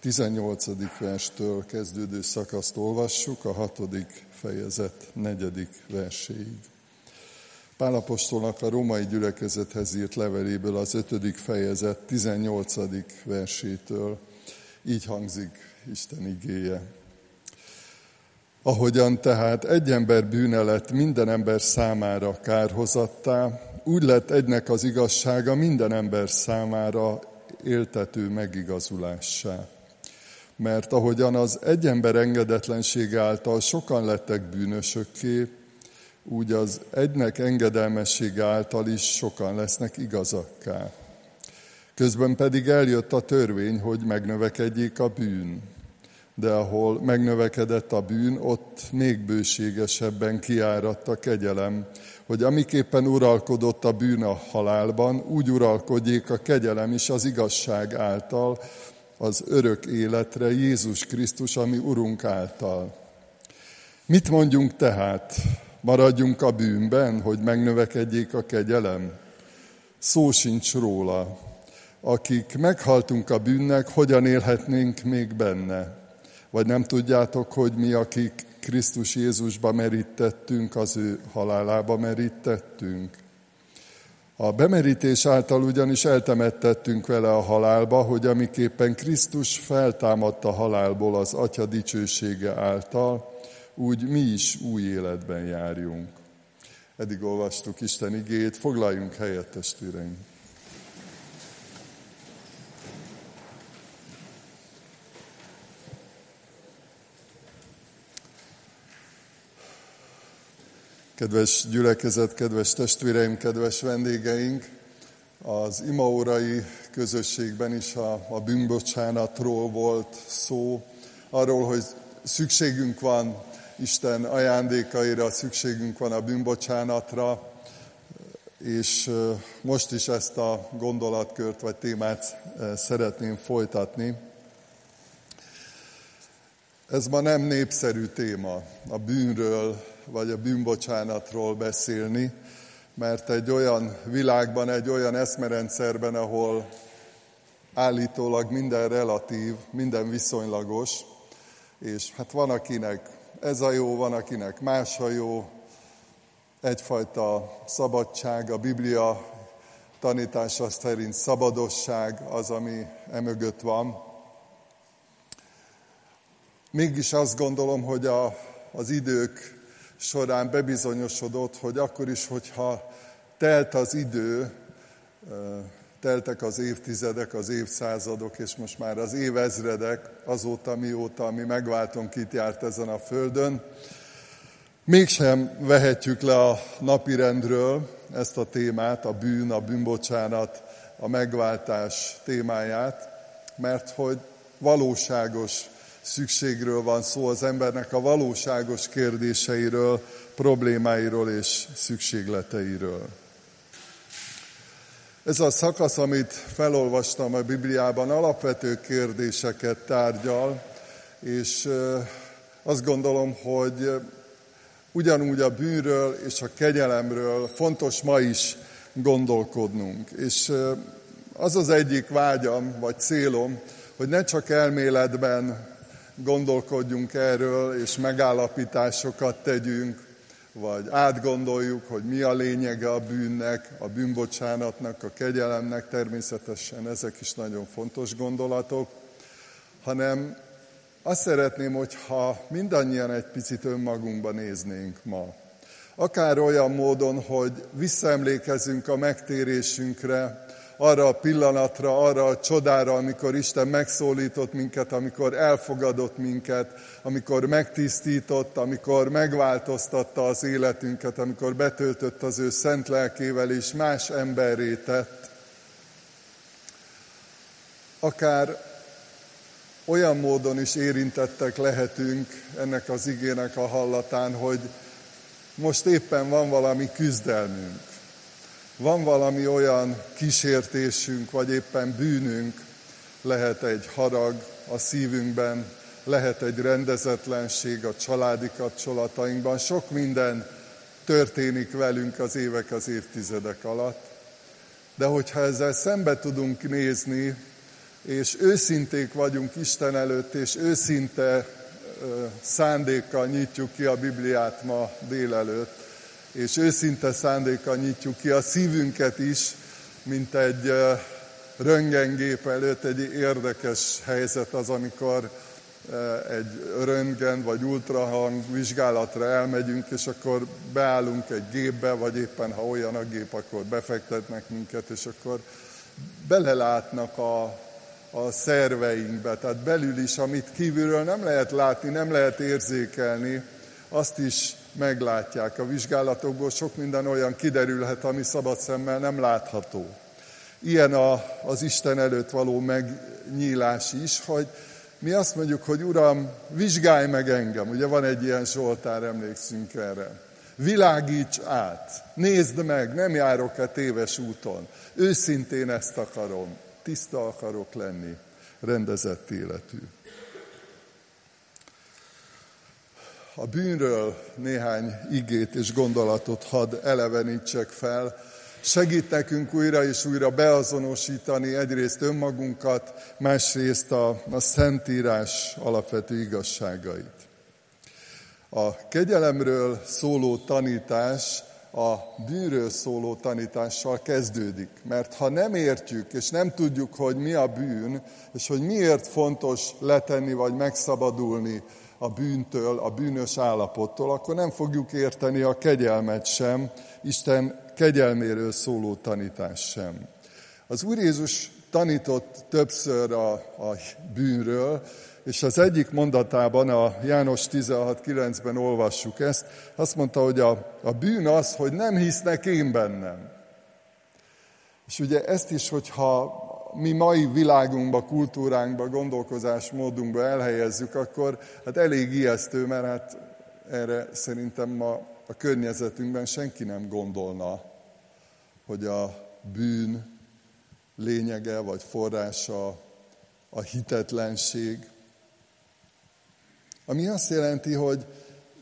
18. verstől kezdődő szakaszt olvassuk, a 6. fejezet 4. verséig. Pálapostolnak a római gyülekezethez írt leveléből az 5. fejezet 18. versétől így hangzik Isten igéje. Ahogyan tehát egy ember bűne lett minden ember számára kárhozattá, úgy lett egynek az igazsága minden ember számára éltető megigazulássá. Mert ahogyan az egy ember engedetlensége által sokan lettek bűnösökké, úgy az egynek engedelmessége által is sokan lesznek igazakká. Közben pedig eljött a törvény, hogy megnövekedjék a bűn. De ahol megnövekedett a bűn, ott még bőségesebben kiáradt a kegyelem, hogy amiképpen uralkodott a bűn a halálban, úgy uralkodjék a kegyelem is az igazság által, az örök életre Jézus Krisztus, ami Urunk által. Mit mondjunk tehát? Maradjunk a bűnben, hogy megnövekedjék a kegyelem? Szó sincs róla. Akik meghaltunk a bűnnek, hogyan élhetnénk még benne? Vagy nem tudjátok, hogy mi, akik Krisztus Jézusba merítettünk, az ő halálába merítettünk? A bemerítés által ugyanis eltemettettünk vele a halálba, hogy amiképpen Krisztus feltámadta halálból az Atya dicsősége által, úgy mi is új életben járjunk. Eddig olvastuk Isten igét, foglaljunk helyet, testvéreim! Kedves gyülekezet, kedves testvéreim, kedves vendégeink, az imaórai közösségben is a, a bűnbocsánatról volt szó, arról, hogy szükségünk van Isten ajándékaira, szükségünk van a bűnbocsánatra, és most is ezt a gondolatkört vagy témát szeretném folytatni. Ez ma nem népszerű téma, a bűnről vagy a bűnbocsánatról beszélni, mert egy olyan világban, egy olyan eszmerendszerben, ahol állítólag minden relatív, minden viszonylagos, és hát van, akinek ez a jó, van, akinek más a jó, egyfajta szabadság, a Biblia tanítása szerint szabadosság az, ami emögött van. Mégis azt gondolom, hogy a, az idők során bebizonyosodott, hogy akkor is, hogyha telt az idő, teltek az évtizedek, az évszázadok, és most már az évezredek, azóta, mióta mi megváltunk itt járt ezen a földön, mégsem vehetjük le a napirendről ezt a témát, a bűn, a bűnbocsánat, a megváltás témáját, mert hogy valóságos szükségről van szó, az embernek a valóságos kérdéseiről, problémáiról és szükségleteiről. Ez a szakasz, amit felolvastam a Bibliában, alapvető kérdéseket tárgyal, és azt gondolom, hogy ugyanúgy a bűnről és a kegyelemről fontos ma is gondolkodnunk. És az az egyik vágyam, vagy célom, hogy ne csak elméletben gondolkodjunk erről, és megállapításokat tegyünk, vagy átgondoljuk, hogy mi a lényege a bűnnek, a bűnbocsánatnak, a kegyelemnek, természetesen ezek is nagyon fontos gondolatok, hanem azt szeretném, hogyha mindannyian egy picit önmagunkba néznénk ma. Akár olyan módon, hogy visszaemlékezünk a megtérésünkre, arra a pillanatra, arra a csodára, amikor Isten megszólított minket, amikor elfogadott minket, amikor megtisztított, amikor megváltoztatta az életünket, amikor betöltött az ő szent lelkével és más emberré tett. Akár olyan módon is érintettek lehetünk ennek az igének a hallatán, hogy most éppen van valami küzdelmünk van valami olyan kísértésünk, vagy éppen bűnünk, lehet egy harag a szívünkben, lehet egy rendezetlenség a családi kapcsolatainkban, sok minden történik velünk az évek, az évtizedek alatt. De hogyha ezzel szembe tudunk nézni, és őszinték vagyunk Isten előtt, és őszinte szándékkal nyitjuk ki a Bibliát ma délelőtt, és őszinte szándékkal nyitjuk ki a szívünket is, mint egy röntgengép előtt egy érdekes helyzet az, amikor egy röntgen vagy ultrahang vizsgálatra elmegyünk, és akkor beállunk egy gépbe, vagy éppen ha olyan a gép, akkor befektetnek minket, és akkor belelátnak a, a szerveinkbe, tehát belül is, amit kívülről nem lehet látni, nem lehet érzékelni, azt is meglátják. A vizsgálatokból sok minden olyan kiderülhet, ami szabad szemmel nem látható. Ilyen a, az Isten előtt való megnyílás is, hogy mi azt mondjuk, hogy Uram, vizsgálj meg engem. Ugye van egy ilyen Zsoltár, emlékszünk erre. Világíts át, nézd meg, nem járok-e téves úton. Őszintén ezt akarom, tiszta akarok lenni, rendezett életű. A bűnről néhány igét és gondolatot hadd elevenítsek fel, segít nekünk újra és újra beazonosítani egyrészt önmagunkat, másrészt a, a Szentírás alapvető igazságait. A kegyelemről szóló tanítás a bűnről szóló tanítással kezdődik. Mert ha nem értjük, és nem tudjuk, hogy mi a bűn, és hogy miért fontos letenni vagy megszabadulni a bűntől, a bűnös állapottól, akkor nem fogjuk érteni a kegyelmet sem, Isten kegyelméről szóló tanítás sem. Az Úr Jézus tanított többször a, a bűnről, és az egyik mondatában, a János 16.9-ben olvassuk ezt, azt mondta, hogy a, a bűn az, hogy nem hisznek én bennem. És ugye ezt is, hogyha mi mai világunkba, kultúránkba, gondolkozásmódunkba elhelyezzük, akkor hát elég ijesztő, mert hát erre szerintem ma a környezetünkben senki nem gondolna, hogy a bűn lényege vagy forrása a hitetlenség. Ami azt jelenti, hogy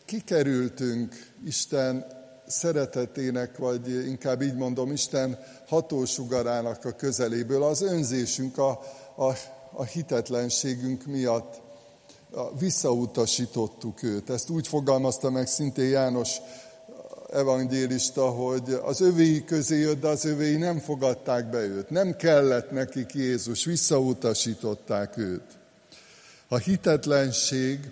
kikerültünk Isten szeretetének, vagy inkább így mondom, Isten hatósugarának a közeléből, az önzésünk, a, a, a hitetlenségünk miatt visszautasítottuk őt. Ezt úgy fogalmazta meg szintén János evangélista, hogy az övéi közé jött, de az övéi nem fogadták be őt. Nem kellett nekik Jézus, visszautasították őt. A hitetlenség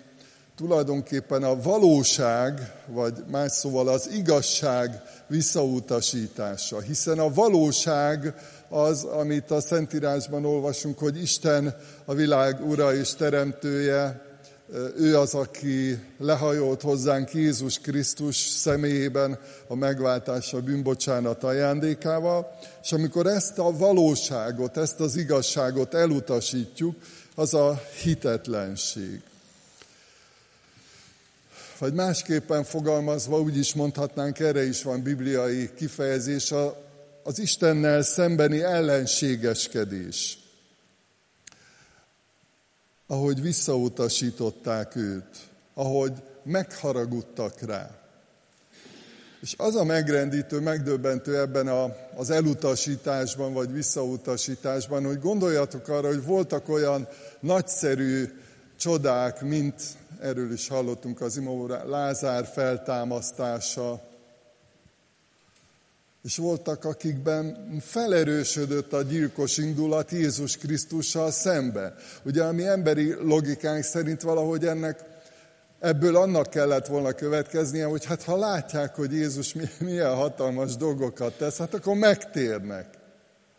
tulajdonképpen a valóság, vagy más szóval az igazság visszautasítása. Hiszen a valóság az, amit a Szentírásban olvasunk, hogy Isten a világ ura és teremtője, ő az, aki lehajolt hozzánk Jézus Krisztus személyében a megváltás, a bűnbocsánat ajándékával, és amikor ezt a valóságot, ezt az igazságot elutasítjuk, az a hitetlenség. Vagy másképpen fogalmazva úgy is mondhatnánk, erre is van bibliai kifejezés, az Istennel szembeni ellenségeskedés ahogy visszautasították őt, ahogy megharagudtak rá. És az a megrendítő, megdöbbentő ebben a, az elutasításban, vagy visszautasításban, hogy gondoljatok arra, hogy voltak olyan nagyszerű csodák, mint erről is hallottunk az imóra, Lázár feltámasztása, és voltak, akikben felerősödött a gyilkos indulat Jézus Krisztussal szembe. Ugye a mi emberi logikánk szerint valahogy ennek ebből annak kellett volna következnie, hogy hát ha látják, hogy Jézus milyen hatalmas dolgokat tesz, hát akkor megtérnek.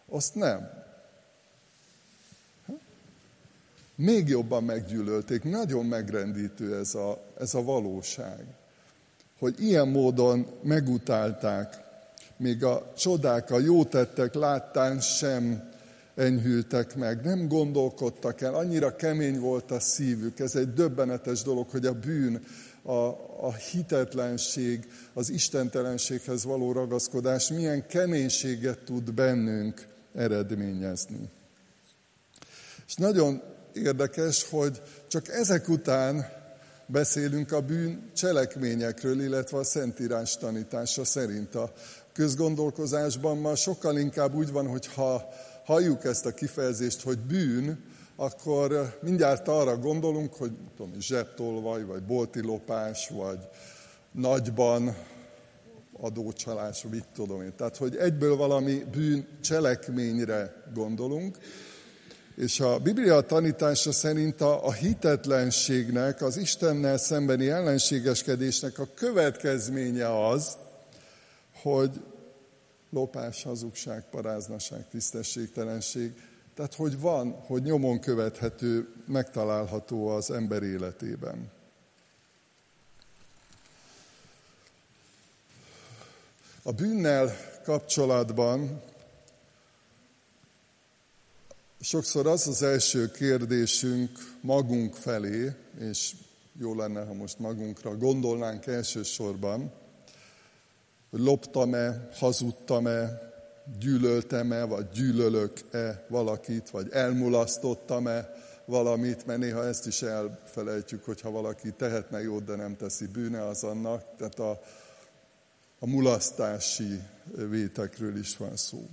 Azt nem. Még jobban meggyűlölték. Nagyon megrendítő ez a, ez a valóság. Hogy ilyen módon megutálták még a csodák, a jó tettek láttán sem enyhültek meg, nem gondolkodtak el, annyira kemény volt a szívük. Ez egy döbbenetes dolog, hogy a bűn, a, a hitetlenség, az istentelenséghez való ragaszkodás milyen keménységet tud bennünk eredményezni. És nagyon érdekes, hogy csak ezek után beszélünk a bűn cselekményekről, illetve a Szentírás tanítása szerint a közgondolkozásban ma sokkal inkább úgy van, hogy ha halljuk ezt a kifejezést, hogy bűn, akkor mindjárt arra gondolunk, hogy tudom, zsebtolvaj, vagy bolti lopás, vagy nagyban adócsalás, mit tudom én. Tehát, hogy egyből valami bűn cselekményre gondolunk, és a Biblia tanítása szerint a, a hitetlenségnek, az Istennel szembeni ellenségeskedésnek a következménye az, hogy lopás, hazugság, paráznaság, tisztességtelenség, tehát hogy van, hogy nyomon követhető, megtalálható az ember életében. A bűnnel kapcsolatban sokszor az az első kérdésünk magunk felé, és jó lenne, ha most magunkra gondolnánk elsősorban, hogy loptam-e, hazudtam-e, gyűlöltem-e, vagy gyűlölök-e valakit, vagy elmulasztottam-e valamit, mert néha ezt is elfelejtjük, hogyha valaki tehetne jót, de nem teszi bűne az annak. Tehát a, a mulasztási vétekről is van szó.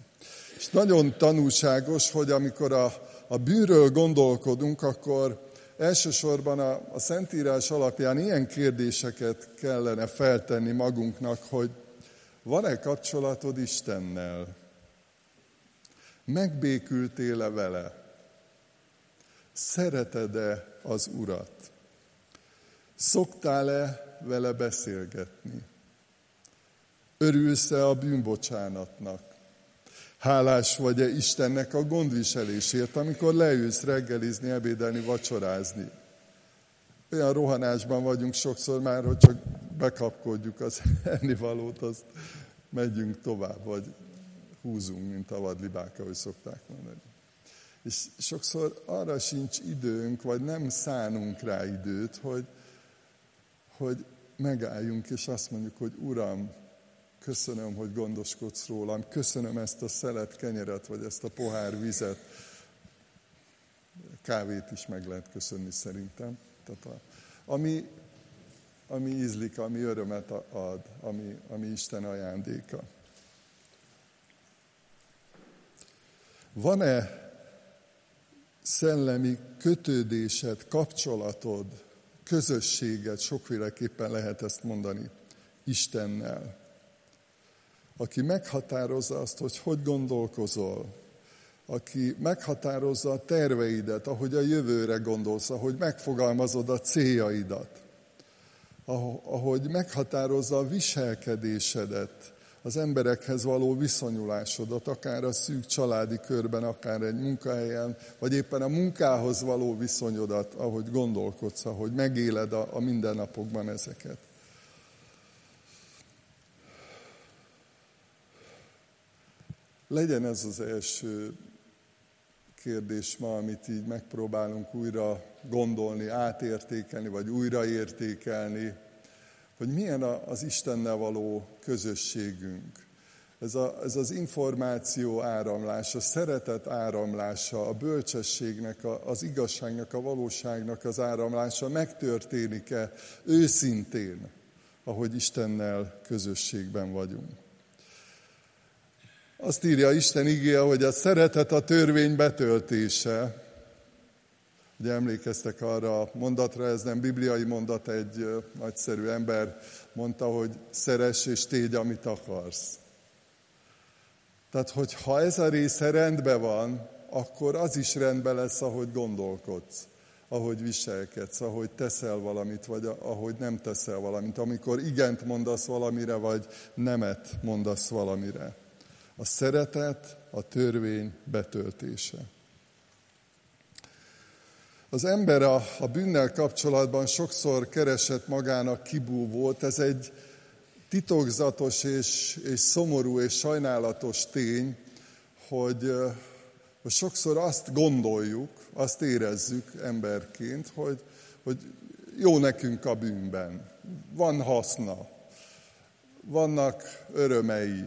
És nagyon tanulságos, hogy amikor a, a bűnről gondolkodunk, akkor elsősorban a, a Szentírás alapján ilyen kérdéseket kellene feltenni magunknak, hogy van-e kapcsolatod Istennel? Megbékültél-e vele? Szereted-e az Urat? Szoktál-e vele beszélgetni? Örülsz-e a bűnbocsánatnak? Hálás vagy-e Istennek a gondviselésért, amikor leülsz reggelizni, ebédelni, vacsorázni? Olyan rohanásban vagyunk sokszor már, hogy csak bekapkodjuk az ennivalót, azt megyünk tovább, vagy húzunk, mint a vadlibák, ahogy szokták mondani. És sokszor arra sincs időnk, vagy nem szánunk rá időt, hogy, hogy megálljunk, és azt mondjuk, hogy Uram, köszönöm, hogy gondoskodsz rólam, köszönöm ezt a szelet kenyeret, vagy ezt a pohár vizet. Kávét is meg lehet köszönni szerintem. Tehát a, ami, ami ízlik, ami örömet ad, ami, ami Isten ajándéka. Van-e szellemi kötődésed, kapcsolatod, közösséged, sokféleképpen lehet ezt mondani, Istennel, aki meghatározza azt, hogy hogy gondolkozol, aki meghatározza a terveidet, ahogy a jövőre gondolsz, ahogy megfogalmazod a céljaidat, ahogy meghatározza a viselkedésedet, az emberekhez való viszonyulásodat, akár a szűk családi körben, akár egy munkahelyen, vagy éppen a munkához való viszonyodat, ahogy gondolkodsz, ahogy megéled a, a mindennapokban ezeket. Legyen ez az első kérdés ma, amit így megpróbálunk újra gondolni, átértékelni, vagy újraértékelni, hogy milyen az Istennel való közösségünk. Ez, a, ez az információ áramlása, a szeretet áramlása, a bölcsességnek, a, az igazságnak, a valóságnak az áramlása megtörténik-e őszintén, ahogy Istennel közösségben vagyunk. Azt írja Isten igéje, hogy a szeretet a törvény betöltése. Ugye emlékeztek arra a mondatra, ez nem bibliai mondat, egy nagyszerű ember mondta, hogy szeress és tégy, amit akarsz. Tehát, hogy ha ez a része rendben van, akkor az is rendben lesz, ahogy gondolkodsz, ahogy viselkedsz, ahogy teszel valamit, vagy ahogy nem teszel valamit, amikor igent mondasz valamire, vagy nemet mondasz valamire. A szeretet a törvény betöltése. Az ember a, a bűnnel kapcsolatban sokszor keresett magának kibúvót. Ez egy titokzatos és, és szomorú és sajnálatos tény, hogy, hogy sokszor azt gondoljuk, azt érezzük emberként, hogy, hogy jó nekünk a bűnben, van haszna, vannak örömei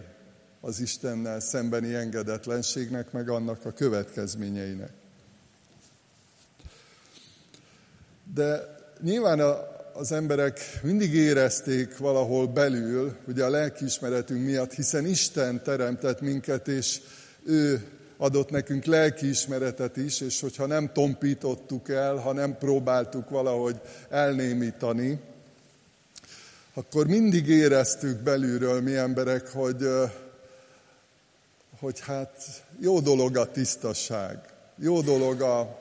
az Istennel szembeni engedetlenségnek, meg annak a következményeinek. De nyilván az emberek mindig érezték valahol belül, ugye a lelkiismeretünk miatt, hiszen Isten teremtett minket, és ő adott nekünk lelkiismeretet is, és hogyha nem tompítottuk el, ha nem próbáltuk valahogy elnémítani, akkor mindig éreztük belülről mi emberek, hogy, hogy hát jó dolog a tisztaság, jó dolog a,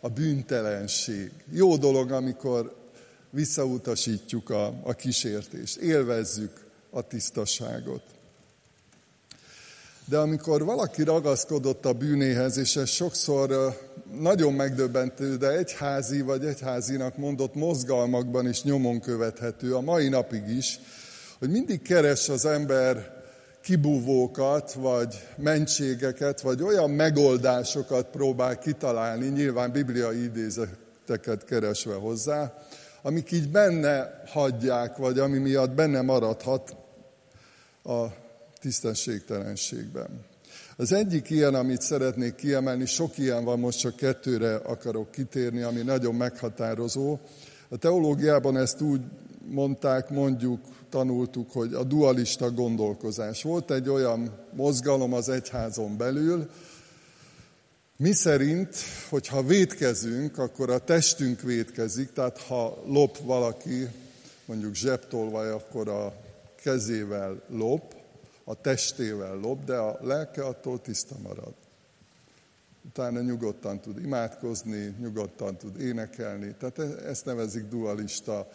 a bűntelenség, jó dolog, amikor visszautasítjuk a, a kísértést, élvezzük a tisztaságot. De amikor valaki ragaszkodott a bűnéhez, és ez sokszor nagyon megdöbbentő, de egyházi vagy egyházinak mondott mozgalmakban is nyomon követhető, a mai napig is, hogy mindig keres az ember kibúvókat, vagy mentségeket, vagy olyan megoldásokat próbál kitalálni, nyilván bibliai idézeteket keresve hozzá, amik így benne hagyják, vagy ami miatt benne maradhat a tisztességtelenségben. Az egyik ilyen, amit szeretnék kiemelni, sok ilyen van, most csak kettőre akarok kitérni, ami nagyon meghatározó. A teológiában ezt úgy mondták, mondjuk, tanultuk, hogy a dualista gondolkozás. Volt egy olyan mozgalom az egyházon belül, mi szerint, hogyha védkezünk, akkor a testünk védkezik, tehát ha lop valaki, mondjuk zsebtolvaj, akkor a kezével lop, a testével lop, de a lelke attól tiszta marad. Utána nyugodtan tud imádkozni, nyugodtan tud énekelni. Tehát e- ezt nevezik dualista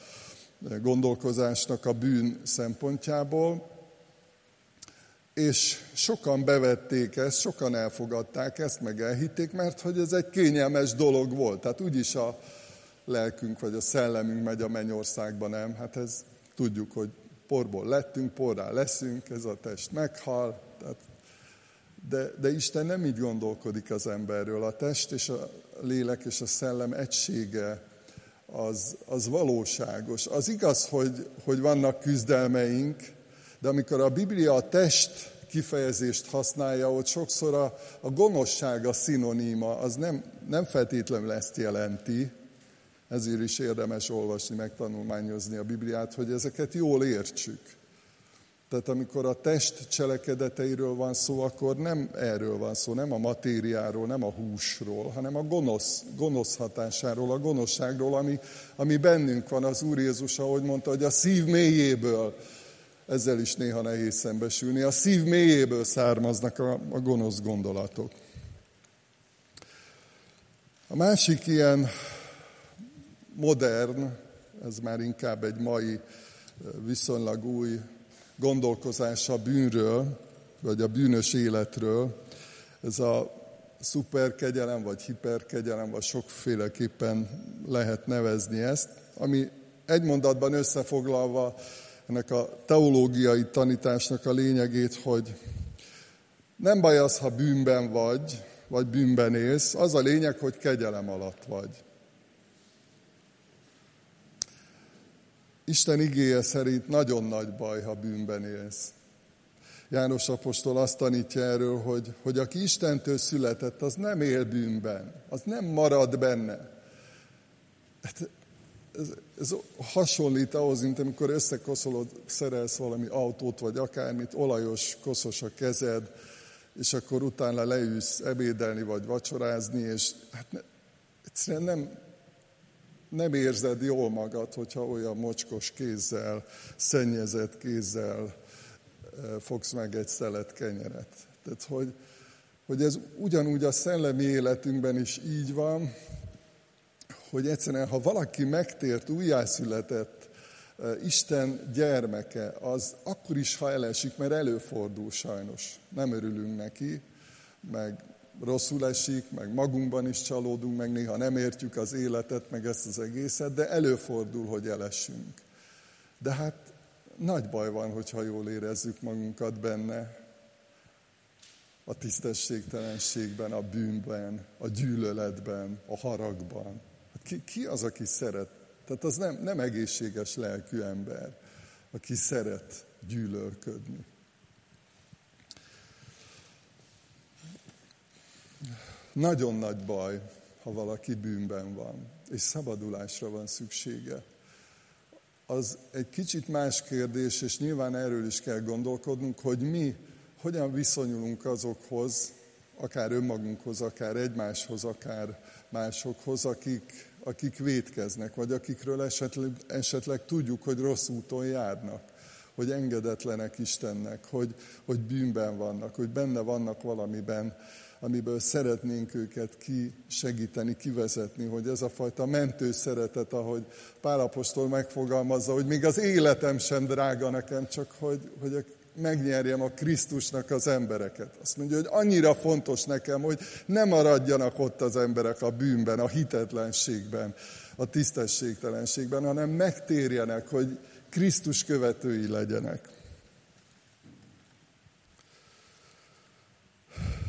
gondolkozásnak a bűn szempontjából. És sokan bevették ezt, sokan elfogadták ezt, meg elhitték, mert hogy ez egy kényelmes dolog volt. Tehát úgyis a lelkünk vagy a szellemünk megy a mennyországba, nem? Hát ez tudjuk, hogy porból lettünk, porrá leszünk, ez a test meghal. Tehát, de, de Isten nem így gondolkodik az emberről. A test és a lélek és a szellem egysége az, az valóságos. Az igaz, hogy, hogy vannak küzdelmeink, de amikor a Biblia a test kifejezést használja, ott sokszor a, a gonoszság a szinoníma, az nem, nem feltétlenül ezt jelenti, ezért is érdemes olvasni, megtanulmányozni a Bibliát, hogy ezeket jól értsük. Tehát amikor a test cselekedeteiről van szó, akkor nem erről van szó, nem a matériáról, nem a húsról, hanem a gonosz, gonosz hatásáról, a gonoszságról, ami, ami bennünk van. Az Úr Jézus, ahogy mondta, hogy a szív mélyéből, ezzel is néha nehéz szembesülni, a szív mélyéből származnak a, a gonosz gondolatok. A másik ilyen modern, ez már inkább egy mai viszonylag új gondolkozás a bűnről, vagy a bűnös életről. Ez a szuperkegyelem, vagy hiperkegyelem, vagy sokféleképpen lehet nevezni ezt, ami egy mondatban összefoglalva ennek a teológiai tanításnak a lényegét, hogy nem baj az, ha bűnben vagy, vagy bűnben élsz, az a lényeg, hogy kegyelem alatt vagy. Isten igéje szerint nagyon nagy baj, ha bűnben élsz. János apostol azt tanítja erről, hogy, hogy aki Istentől született, az nem él bűnben, az nem marad benne. Hát ez, ez hasonlít ahhoz, mint amikor összekoszolod, szerelsz valami autót, vagy akármit, olajos, koszos a kezed, és akkor utána leülsz ebédelni, vagy vacsorázni, és hát ne, egyszerűen nem, nem érzed jól magad, hogyha olyan mocskos kézzel, szennyezett kézzel eh, fogsz meg egy szelet kenyeret. Tehát, hogy, hogy ez ugyanúgy a szellemi életünkben is így van, hogy egyszerűen, ha valaki megtért, újjászületett, eh, Isten gyermeke, az akkor is, ha elesik, mert előfordul sajnos. Nem örülünk neki, meg rosszul esik, meg magunkban is csalódunk, meg néha nem értjük az életet, meg ezt az egészet, de előfordul, hogy elessünk. De hát nagy baj van, hogyha jól érezzük magunkat benne, a tisztességtelenségben, a bűnben, a gyűlöletben, a haragban. Hát ki, ki az, aki szeret? Tehát az nem, nem egészséges lelkű ember, aki szeret gyűlölködni. Nagyon nagy baj, ha valaki bűnben van, és szabadulásra van szüksége. Az egy kicsit más kérdés, és nyilván erről is kell gondolkodnunk, hogy mi hogyan viszonyulunk azokhoz, akár önmagunkhoz, akár egymáshoz, akár másokhoz, akik, akik védkeznek, vagy akikről esetleg, esetleg tudjuk, hogy rossz úton járnak, hogy engedetlenek Istennek, hogy, hogy bűnben vannak, hogy benne vannak valamiben, amiből szeretnénk őket kisegíteni, kivezetni, hogy ez a fajta mentő szeretet, ahogy Pálapostól megfogalmazza, hogy még az életem sem drága nekem, csak hogy, hogy megnyerjem a Krisztusnak az embereket. Azt mondja, hogy annyira fontos nekem, hogy ne maradjanak ott az emberek a bűnben, a hitetlenségben, a tisztességtelenségben, hanem megtérjenek, hogy Krisztus követői legyenek.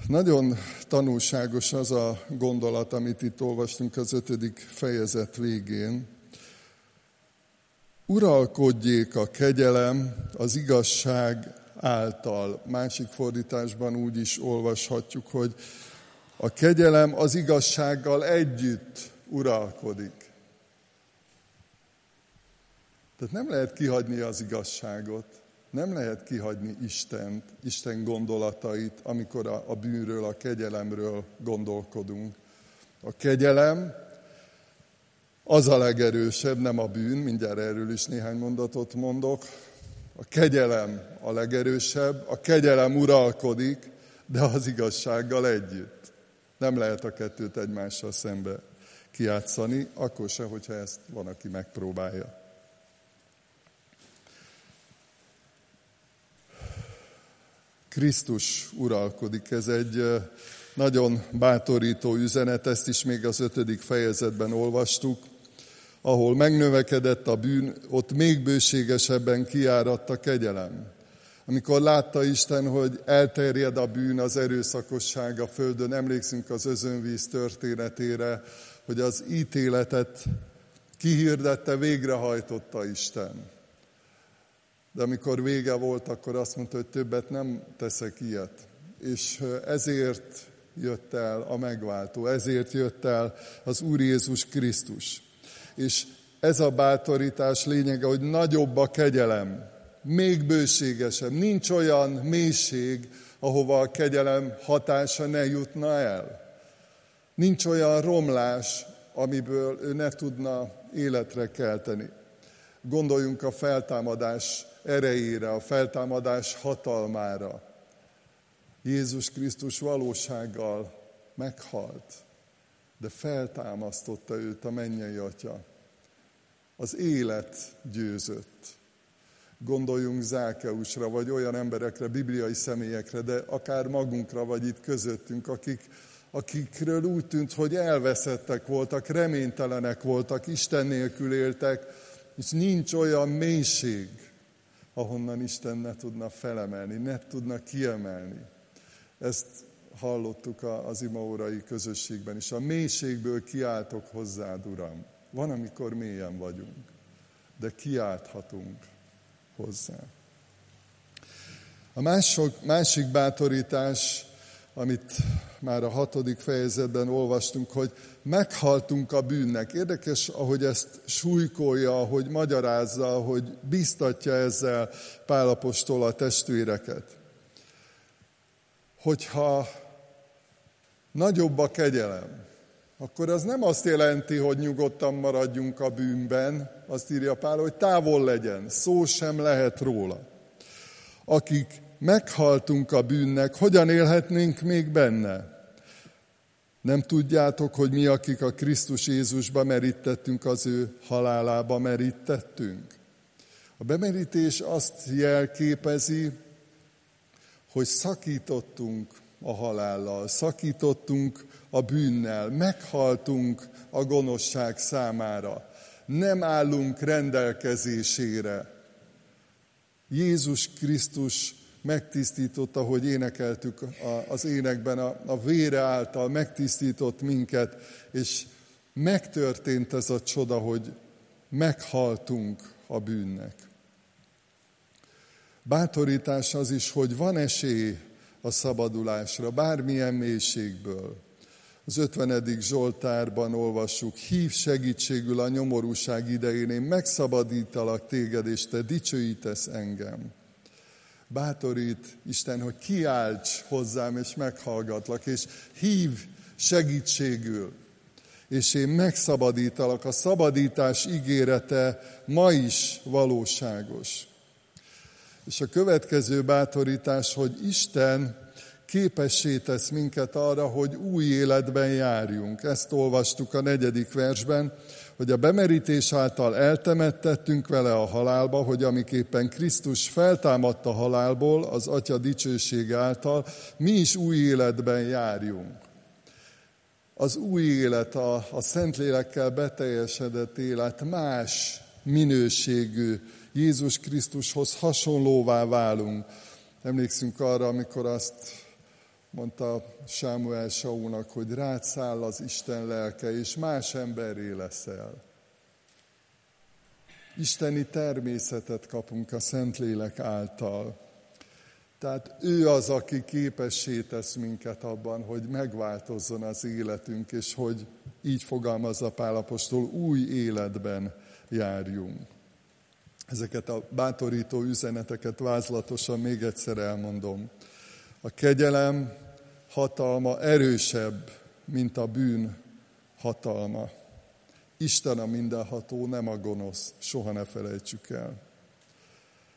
Nagyon tanulságos az a gondolat, amit itt olvastunk az ötödik fejezet végén. Uralkodjék a kegyelem az igazság által. Másik fordításban úgy is olvashatjuk, hogy a kegyelem az igazsággal együtt uralkodik. Tehát nem lehet kihagyni az igazságot, nem lehet kihagyni Istent, Isten gondolatait, amikor a, a bűnről, a kegyelemről gondolkodunk. A kegyelem az a legerősebb, nem a bűn, mindjárt erről is néhány mondatot mondok. A kegyelem a legerősebb, a kegyelem uralkodik, de az igazsággal együtt. Nem lehet a kettőt egymással szembe kiátszani, akkor se, hogyha ezt van, aki megpróbálja. Krisztus uralkodik. Ez egy nagyon bátorító üzenet, ezt is még az ötödik fejezetben olvastuk, ahol megnövekedett a bűn, ott még bőségesebben kiáradt a kegyelem. Amikor látta Isten, hogy elterjed a bűn, az erőszakosság a földön, emlékszünk az özönvíz történetére, hogy az ítéletet kihirdette, végrehajtotta Isten. De amikor vége volt, akkor azt mondta, hogy többet nem teszek ilyet. És ezért jött el a megváltó, ezért jött el az Úr Jézus Krisztus. És ez a bátorítás lényege, hogy nagyobb a kegyelem, még bőségesebb. Nincs olyan mélység, ahova a kegyelem hatása ne jutna el. Nincs olyan romlás, amiből ő ne tudna életre kelteni. Gondoljunk a feltámadás erejére, a feltámadás hatalmára. Jézus Krisztus valósággal meghalt, de feltámasztotta őt a mennyei atya. Az élet győzött. Gondoljunk Zákeusra, vagy olyan emberekre, bibliai személyekre, de akár magunkra, vagy itt közöttünk, akik, akikről úgy tűnt, hogy elveszettek voltak, reménytelenek voltak, Isten nélkül éltek, és nincs olyan mélység, ahonnan Isten ne tudna felemelni, ne tudna kiemelni. Ezt hallottuk az imaórai közösségben is. A mélységből kiáltok hozzád, Uram. Van, amikor mélyen vagyunk, de kiálthatunk hozzá. A mások, másik bátorítás, amit már a hatodik fejezetben olvastunk, hogy meghaltunk a bűnnek. Érdekes, ahogy ezt súlykolja, ahogy magyarázza, ahogy biztatja ezzel Pálapostól a testvéreket. Hogyha nagyobb a kegyelem, akkor az nem azt jelenti, hogy nyugodtan maradjunk a bűnben, azt írja Pál, hogy távol legyen, szó sem lehet róla. Akik meghaltunk a bűnnek, hogyan élhetnénk még benne? Nem tudjátok, hogy mi, akik a Krisztus Jézusba merítettünk, az ő halálába merítettünk? A bemerítés azt jelképezi, hogy szakítottunk a halállal, szakítottunk a bűnnel, meghaltunk a gonoszság számára, nem állunk rendelkezésére. Jézus Krisztus megtisztította, hogy énekeltük az énekben, a, a vére által megtisztított minket, és megtörtént ez a csoda, hogy meghaltunk a bűnnek. Bátorítás az is, hogy van esély a szabadulásra, bármilyen mélységből. Az 50. Zsoltárban olvassuk, hív segítségül a nyomorúság idején, én megszabadítalak téged, és te dicsőítesz engem. Bátorít Isten, hogy kiálts hozzám, és meghallgatlak, és hív segítségül, és én megszabadítalak. A szabadítás ígérete ma is valóságos. És a következő bátorítás, hogy Isten képessé tesz minket arra, hogy új életben járjunk. Ezt olvastuk a negyedik versben, hogy a bemerítés által eltemettettünk vele a halálba, hogy amiképpen Krisztus feltámadt a halálból, az Atya dicsőség által, mi is új életben járjunk. Az új élet, a, a Szentlélekkel beteljesedett élet más minőségű, Jézus Krisztushoz hasonlóvá válunk. Emlékszünk arra, amikor azt mondta Sámuel Saúnak, hogy rád száll az Isten lelke, és más emberré leszel. Isteni természetet kapunk a Szentlélek által. Tehát ő az, aki képessé tesz minket abban, hogy megváltozzon az életünk, és hogy így fogalmazza Pálapostól, új életben járjunk. Ezeket a bátorító üzeneteket vázlatosan még egyszer elmondom. A kegyelem hatalma erősebb, mint a bűn hatalma. Isten a mindenható, nem a gonosz, soha ne felejtsük el.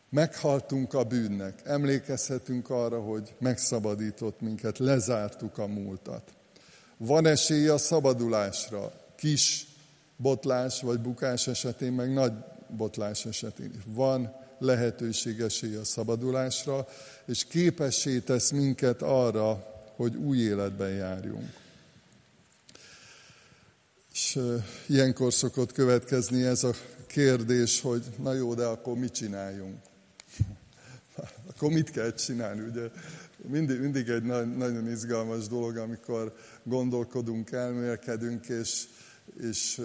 Meghaltunk a bűnnek, emlékezhetünk arra, hogy megszabadított minket, lezártuk a múltat. Van esély a szabadulásra, kis botlás vagy bukás esetén, meg nagy botlás esetén. Van lehetőség esély a szabadulásra, és képessé tesz minket arra, hogy új életben járjunk. És ilyenkor szokott következni ez a kérdés, hogy na jó, de akkor mit csináljunk? akkor mit kell csinálni? Ugye mindig, mindig egy nagyon izgalmas dolog, amikor gondolkodunk, elmélkedünk, és, és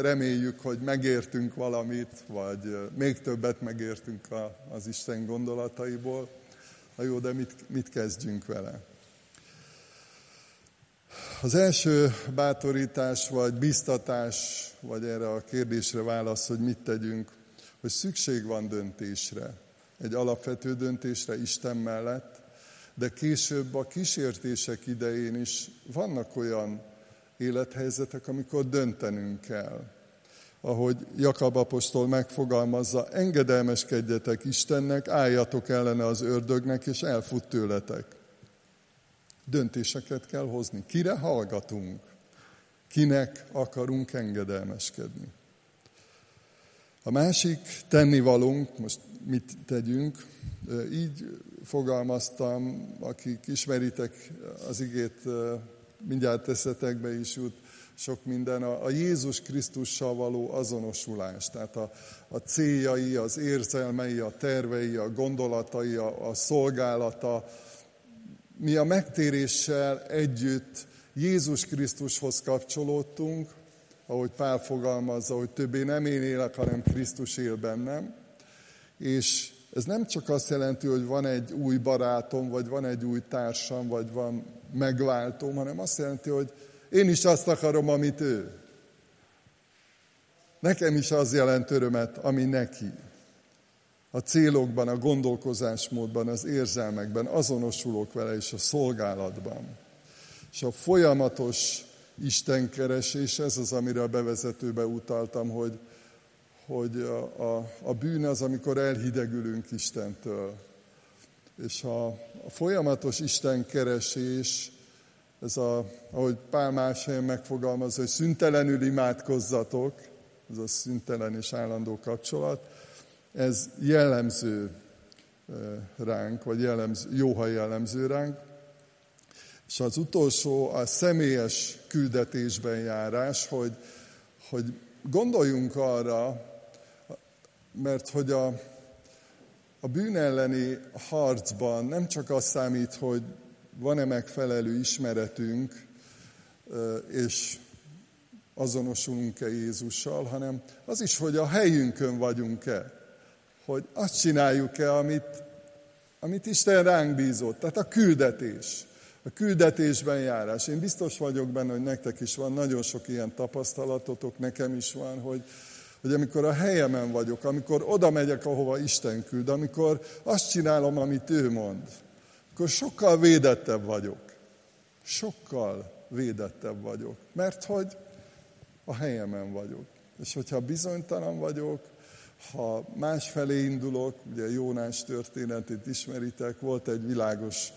reméljük, hogy megértünk valamit, vagy még többet megértünk az Isten gondolataiból. Na jó, de mit, mit kezdjünk vele? Az első bátorítás, vagy biztatás, vagy erre a kérdésre válasz, hogy mit tegyünk, hogy szükség van döntésre, egy alapvető döntésre Isten mellett, de később a kísértések idején is vannak olyan élethelyzetek, amikor döntenünk kell. Ahogy Jakab apostol megfogalmazza, engedelmeskedjetek Istennek, álljatok ellene az ördögnek, és elfut tőletek. Döntéseket kell hozni. Kire hallgatunk? Kinek akarunk engedelmeskedni? A másik tennivalónk, most mit tegyünk, így fogalmaztam, akik ismeritek az igét, mindjárt eszetekbe is jut sok minden, a, a Jézus Krisztussal való azonosulás, tehát a, a céljai, az érzelmei, a tervei, a gondolatai, a, a szolgálata, mi a megtéréssel együtt Jézus Krisztushoz kapcsolódtunk, ahogy Pál fogalmazza, hogy többé nem én élek, hanem Krisztus él bennem. És ez nem csak azt jelenti, hogy van egy új barátom, vagy van egy új társam, vagy van megváltóm, hanem azt jelenti, hogy én is azt akarom, amit ő. Nekem is az jelent örömet, ami neki a célokban, a gondolkozásmódban, az érzelmekben, azonosulok vele és a szolgálatban. És a folyamatos Istenkeresés, ez az, amire a bevezetőbe utaltam, hogy, hogy a, a, a bűn az, amikor elhidegülünk Istentől. És a, a folyamatos Istenkeresés, ez a, ahogy Pál más helyen megfogalmaz, hogy szüntelenül imádkozzatok, ez a szüntelen és állandó kapcsolat, ez jellemző ránk, vagy jellemző, jóha jellemző ránk. És az utolsó a személyes küldetésben járás, hogy, hogy gondoljunk arra, mert hogy a, a bűn elleni harcban nem csak az számít, hogy van-e megfelelő ismeretünk, és azonosulunk-e Jézussal, hanem az is, hogy a helyünkön vagyunk-e hogy azt csináljuk-e, amit, amit Isten ránk bízott. Tehát a küldetés. A küldetésben járás. Én biztos vagyok benne, hogy nektek is van nagyon sok ilyen tapasztalatotok, nekem is van, hogy, hogy amikor a helyemen vagyok, amikor oda megyek, ahova Isten küld, amikor azt csinálom, amit ő mond, akkor sokkal védettebb vagyok. Sokkal védettebb vagyok. Mert hogy a helyemen vagyok. És hogyha bizonytalan vagyok, ha másfelé indulok, ugye Jónás történetét ismeritek, volt egy világos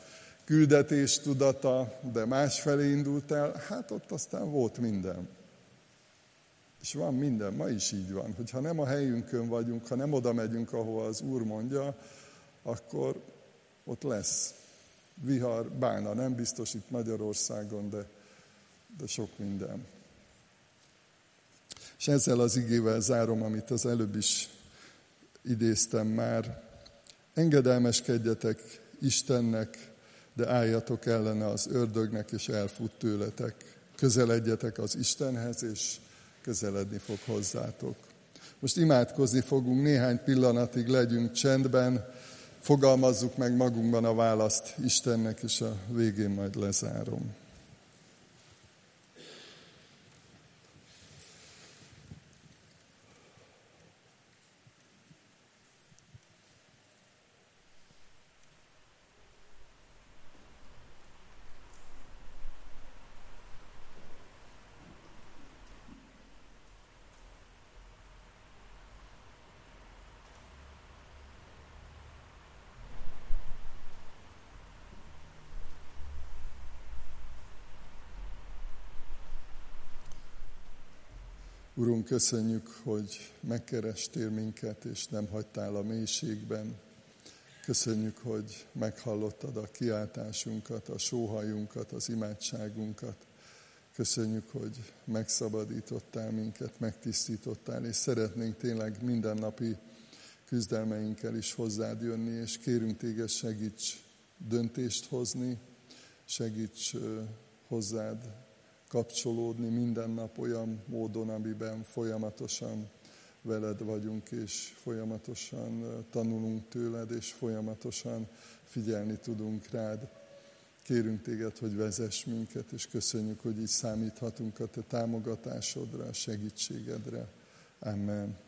küldetés tudata, de másfelé indult el, hát ott aztán volt minden. És van minden, ma is így van, hogyha nem a helyünkön vagyunk, ha nem oda megyünk, ahol az Úr mondja, akkor ott lesz vihar, bána, nem biztos itt Magyarországon, de, de sok minden. És ezzel az igével zárom, amit az előbb is idéztem már. Engedelmeskedjetek Istennek, de álljatok ellene az ördögnek, és elfut tőletek. Közeledjetek az Istenhez, és közeledni fog hozzátok. Most imádkozni fogunk, néhány pillanatig legyünk csendben, fogalmazzuk meg magunkban a választ Istennek, és a végén majd lezárom. Urunk, köszönjük, hogy megkerestél minket, és nem hagytál a mélységben. Köszönjük, hogy meghallottad a kiáltásunkat, a sóhajunkat, az imádságunkat. Köszönjük, hogy megszabadítottál minket, megtisztítottál, és szeretnénk tényleg mindennapi küzdelmeinkkel is hozzád jönni, és kérünk téged segíts döntést hozni, segíts hozzád kapcsolódni minden nap olyan módon, amiben folyamatosan veled vagyunk, és folyamatosan tanulunk tőled, és folyamatosan figyelni tudunk rád. Kérünk téged, hogy vezess minket, és köszönjük, hogy így számíthatunk a te támogatásodra, segítségedre. Amen.